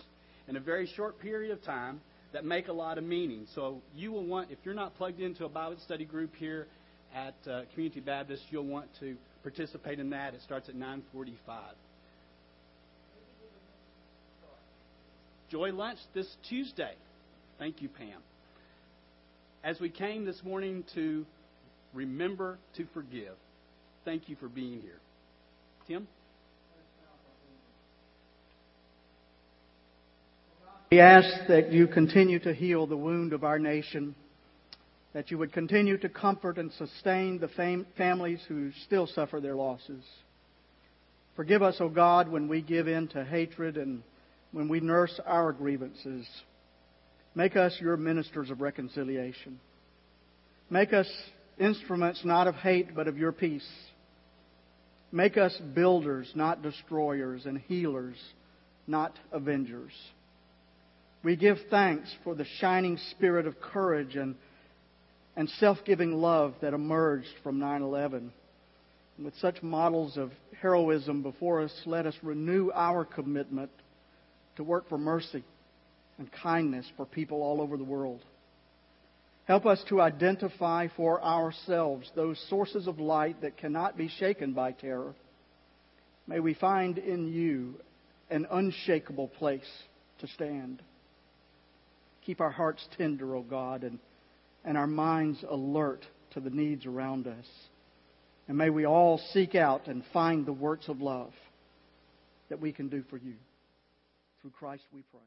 in a very short period of time that make a lot of meaning. So you will want, if you're not plugged into a Bible study group here at uh, Community Baptist, you'll want to participate in that. It starts at 9:45. Joy lunch this Tuesday. Thank you, Pam as we came this morning to remember to forgive, thank you for being here. Tim? We ask that you continue to heal the wound of our nation, that you would continue to comfort and sustain the fam- families who still suffer their losses. Forgive us, O God, when we give in to hatred and when we nurse our grievances. Make us your ministers of reconciliation. Make us instruments not of hate, but of your peace. Make us builders, not destroyers, and healers, not avengers. We give thanks for the shining spirit of courage and, and self giving love that emerged from 9 11. With such models of heroism before us, let us renew our commitment to work for mercy and kindness for people all over the world. Help us to identify for ourselves those sources of light that cannot be shaken by terror. May we find in you an unshakable place to stand. Keep our hearts tender, O God, and, and our minds alert to the needs around us. And may we all seek out and find the works of love that we can do for you. Through Christ we pray.